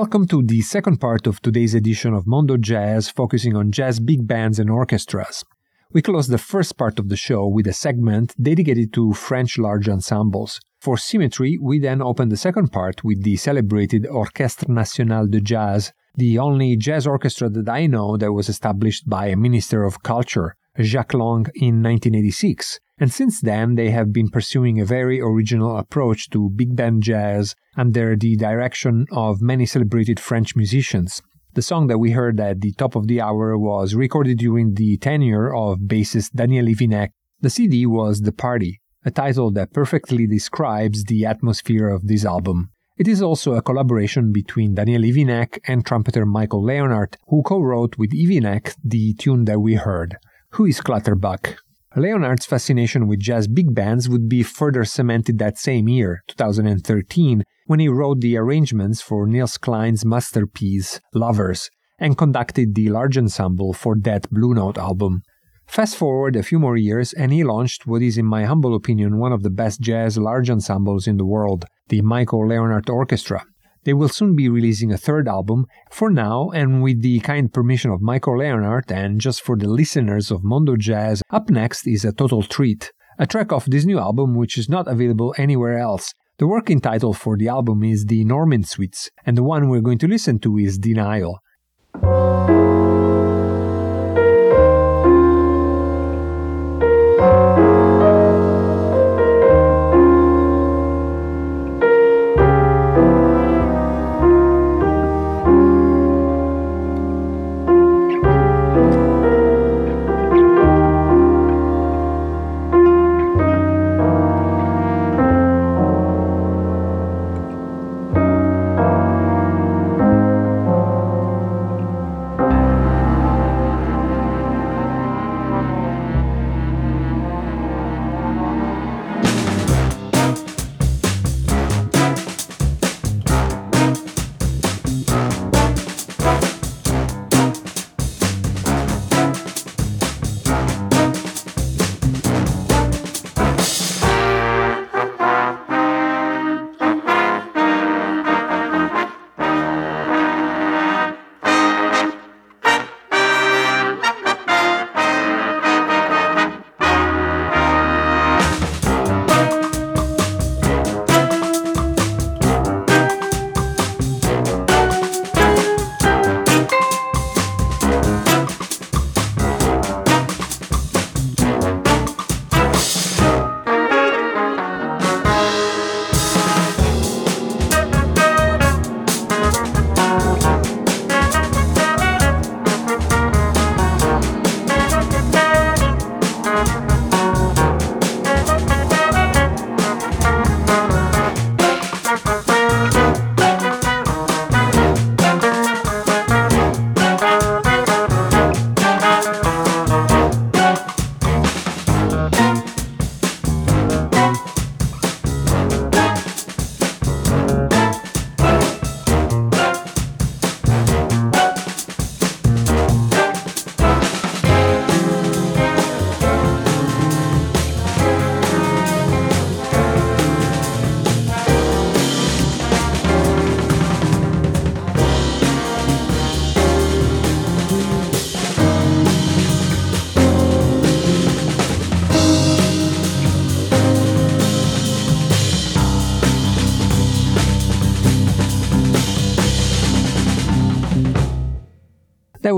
Welcome to the second part of today's edition of Mondo Jazz, focusing on jazz big bands and orchestras. we close the first part of the show with a segment dedicated to French large ensembles. For symmetry, we then open the second part with the celebrated Orchestre National de Jazz, the only jazz orchestra that I know that was established by a Minister of Culture, Jack Lang in 1986. And since then, they have been pursuing a very original approach to big band jazz under the direction of many celebrated French musicians. The song that we heard at the top of the hour was recorded during the tenure of bassist Daniel Yvinec. The CD was The Party, a title that perfectly describes the atmosphere of this album. It is also a collaboration between Daniel Yvinec and trumpeter Michael Leonhart, who co-wrote with Yvinec the tune that we heard. Who is Clutterbuck? Leonhart's fascination with jazz big bands would be further cemented that same year, 2013, when he wrote the arrangements for Nels Cline's masterpiece, Lovers, and conducted the large ensemble for that Blue Note album. Fast forward a few more years, and he launched what is, in my humble opinion, one of the best jazz large ensembles in the world, the Michael Leonhart Orchestra. They will soon be releasing a third album. For now, and with the kind permission of Michael Leonhart, and just for the listeners of Mondo Jazz, up next is a total treat. A track off this new album which is not available anywhere else. The working title for the album is The Normyn Suites, and the one we're going to listen to is Denial.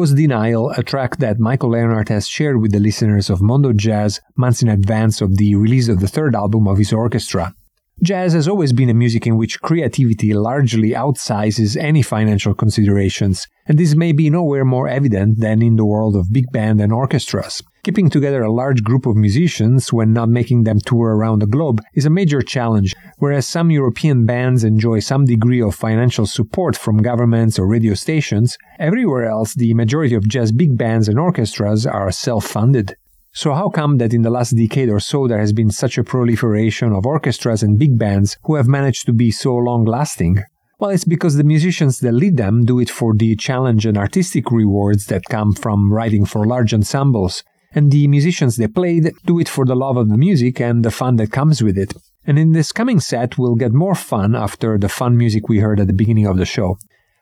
Was Denial, a track that Michael Leonhart has shared with the listeners of Mondo Jazz months in advance of the release of the third album of his orchestra. Jazz has always been a music in which creativity largely outsizes any financial considerations, and this may be nowhere more evident than in the world of big band and orchestras. Keeping together a large group of musicians when not making them tour around the globe is a major challenge, whereas some European bands enjoy some degree of financial support from governments or radio stations, everywhere else the majority of jazz big bands and orchestras are self-funded. So how come that in the last decade or so there has been such a proliferation of orchestras and big bands who have managed to be so long lasting? Well, it's because the musicians that lead them do it for the challenge and artistic rewards that come from writing for large ensembles, and the musicians they played do it for the love of the music and the fun that comes with it. And in this coming set, we'll get more fun after the fun music we heard at the beginning of the show.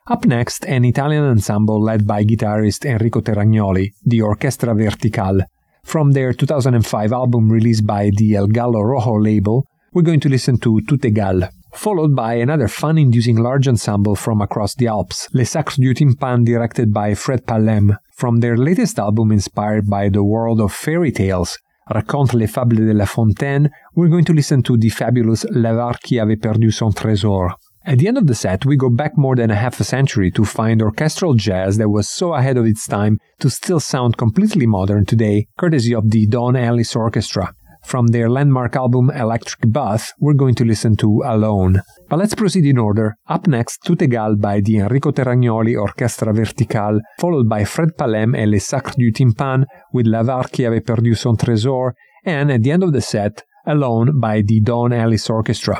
Up next, an Italian ensemble led by guitarist Enrico Terragnoli, the Orchestra Verticale. From their 2005 album released by the El Gallo Rojo label, we're going to listen to Tutegal, followed by another fun-inducing large ensemble from across the Alps, Les Sacres du Tympan directed by Fred Pallem, from their latest album inspired by the world of fairy tales, Raconte les fables de La Fontaine, we're going to listen to the fabulous L'Avare qui avait perdu son trésor. At the end of the set, we go back more than a half a century to find orchestral jazz that was so ahead of its time to still sound completely modern today, courtesy of the Don Ellis Orchestra. From their landmark album Electric Bath, we're going to listen to Alone. But let's proceed in order. Up next, Tutegal by the Enrico Terragnoli Orchestra Verticale, followed by Fred Pallem et les Sacres du Tympan with L'Avare qui avait perdu son trésor, and at the end of the set, Alone by the Don Ellis Orchestra.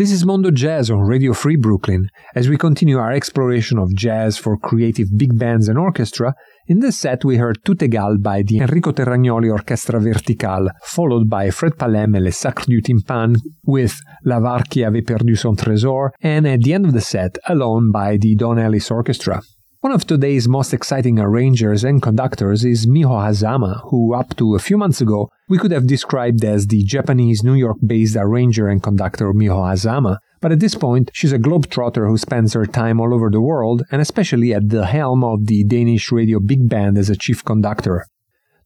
This is Mondo Jazz on Radio Free Brooklyn. As we continue our exploration of jazz for creative big bands and orchestra, in this set we heard Tutegal by the Enrico Terragnoli Orchestra Verticale, followed by Fred Pallem et les Sacres du Tympan with L'Avare qui avait perdu son trésor, and at the end of the set, Alone by the Don Ellis Orchestra. One of today's most exciting arrangers and conductors is Miho Hazama, who up to a few months ago we could have described as the Japanese New York based arranger and conductor Miho Hazama, but at this point she's a globetrotter who spends her time all over the world and especially at the helm of the Danish radio big band as a chief conductor.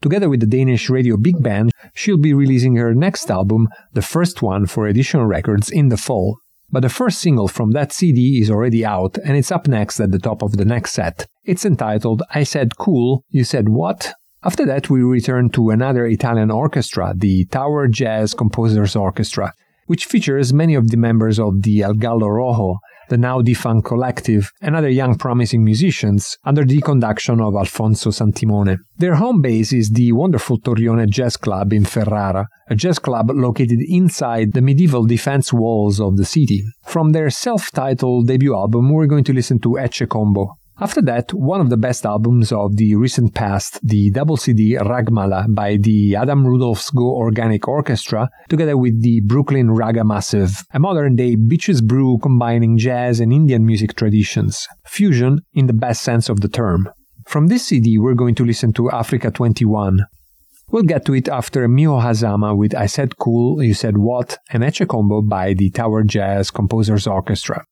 Together with the Danish radio big band, she'll be releasing her next album, the first one for Edition Records, in the fall. But the first single from that CD is already out and it's up next at the top of the next set. It's entitled I Said Cool, You Said What? After that, we return to another Italian orchestra, the Tower Jazz Composers Orchestra, which features many of the members of the El Gallo Rojo, the now defunct collective, and other young promising musicians under the conduction of Alfonso Santimone. Their home base is the wonderful Torrione Jazz Club in Ferrara, a jazz club located inside the medieval defense walls of the city. From their self-titled debut album, we're going to listen to Ecce Combo, after that, one of the best albums of the recent past, the double CD Ragmala by the Adam Rudolph's Go Organic Orchestra, together with the Brooklyn Raga Massive, a modern day Bitches Brew combining jazz and Indian music traditions. Fusion in the best sense of the term. From this CD, we're going to listen to Africa 21. We'll get to it after Miho Hazama with I Said Cool, You Said What, and Ecce Combo by the Tower Jazz Composers Orchestra.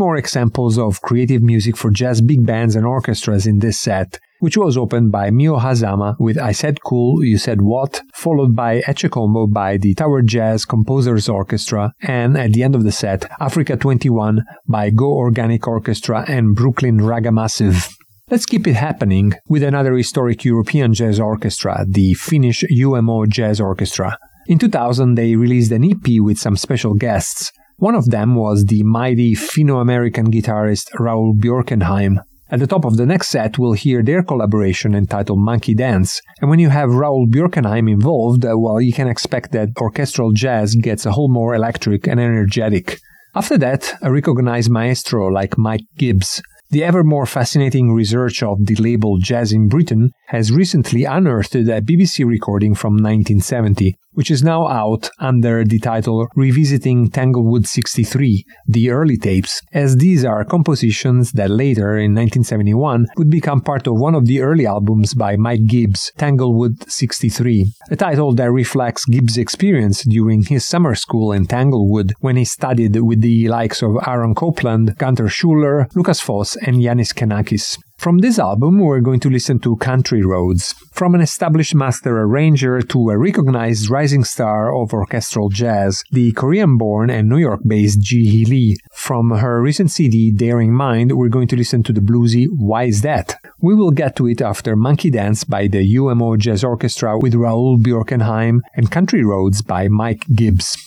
More examples of creative music for jazz big bands and orchestras in this set, which was opened by Miho Hazama with I Said Cool, You Said What, followed by Ecce Combo by the Tower Jazz Composers Orchestra, and at the end of the set, Africa 21 by Go Organic Orchestra and Brooklyn Raga Massive. Let's keep it happening with another historic European jazz orchestra, the Finnish UMO Jazz Orchestra. In 2000, they released an EP with some special guests. One of them was the mighty Finno American guitarist Raoul Bjorkenheim. At the top of the next set, we'll hear their collaboration entitled Monkey Dance. And when you have Raoul Bjorkenheim involved, uh, well, you can expect that orchestral jazz gets a whole more electric and energetic. After that, a recognized maestro like Mike Gibbs the ever more fascinating research of the label Jazz in Britain has recently unearthed a BBC recording from 1970, which is now out under the title Revisiting Tanglewood 63, the early tapes, as these are compositions that later, in 1971, would become part of one of the early albums by Mike Gibbs, Tanglewood 63, a title that reflects Gibbs' experience during his summer school in Tanglewood when he studied with the likes of Aaron Copland, Gunther Schuller, Lukas Foss, and Iannis Xenakis. From this album, we're going to listen to Country Roads. From an established master arranger to a recognized rising star of orchestral jazz, the Korean born and New York based Jihye Lee. From her recent CD, Daring Mind, we're going to listen to the bluesy Why Is That? We will get to it after Monkey Dance by the UMO Jazz Orchestra with Raoul Bjorkenheim and Country Roads by Mike Gibbs.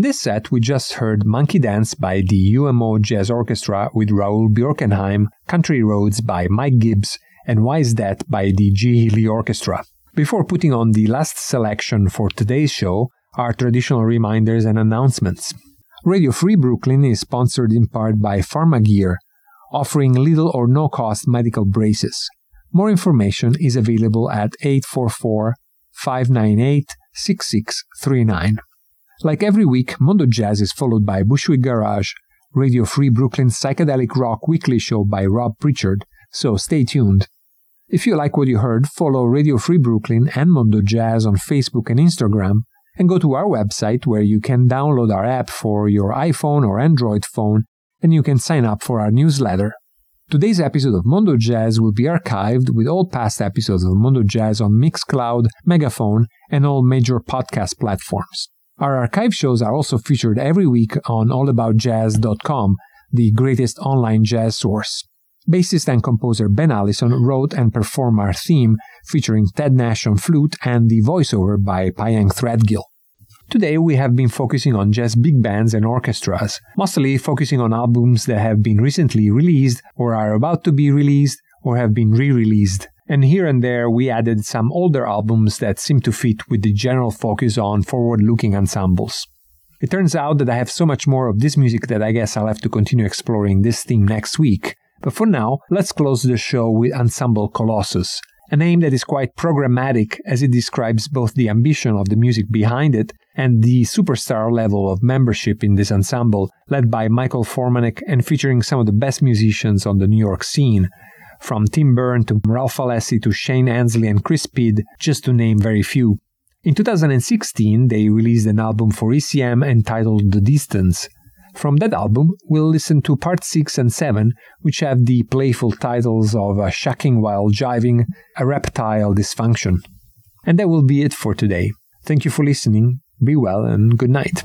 In this set, we just heard Monkey Dance by the UMO Jazz Orchestra with Raoul Bjorkenheim, Country Roads by Mike Gibbs, and Why Is That by the Jihye Lee Orchestra. Before putting on the last selection for today's show, are traditional reminders and announcements. Radio Free Brooklyn is sponsored in part by Pharmagear, offering little or no cost medical braces. More information is available at 844 598 6639. Like every week, Mondo Jazz is followed by Bushwick Garage, Radio Free Brooklyn's psychedelic rock weekly show by Rob Pritchard, so stay tuned. If you like what you heard, follow Radio Free Brooklyn and Mondo Jazz on Facebook and Instagram, and go to our website where you can download our app for your iPhone or Android phone, and you can sign up for our newsletter. Today's episode of Mondo Jazz will be archived with all past episodes of Mondo Jazz on Mixcloud, Megaphone, and all major podcast platforms. Our archive shows are also featured every week on allaboutjazz.com, the greatest online jazz source. Bassist and composer Ben Allison wrote and performed our theme featuring Ted Nash on flute and the voiceover by Pyeng Threadgill. Today we have been focusing on jazz big bands and orchestras, mostly focusing on albums that have been recently released or are about to be released or have been re-released and here and there we added some older albums that seem to fit with the general focus on forward looking ensembles. It turns out that I have so much more of this music that I guess I'll have to continue exploring this theme next week. But for now, let's close the show with Ensemble Kolossus, a name that is quite programmatic as it describes both the ambition of the music behind it and the superstar level of membership in this ensemble, led by Michael Formanek and featuring some of the best musicians on the New York scene, from Tim Berne to Ralph Alessi to Shane Endsley and Chris Speed, just to name very few. In 2016, they released an album for ECM entitled The Distance. From that album, we'll listen to part 6 and 7, which have the playful titles of uh, A Shucking While Jiving, reptile Dysfunction. And that will be it for today. Thank you for listening, be well, and good night.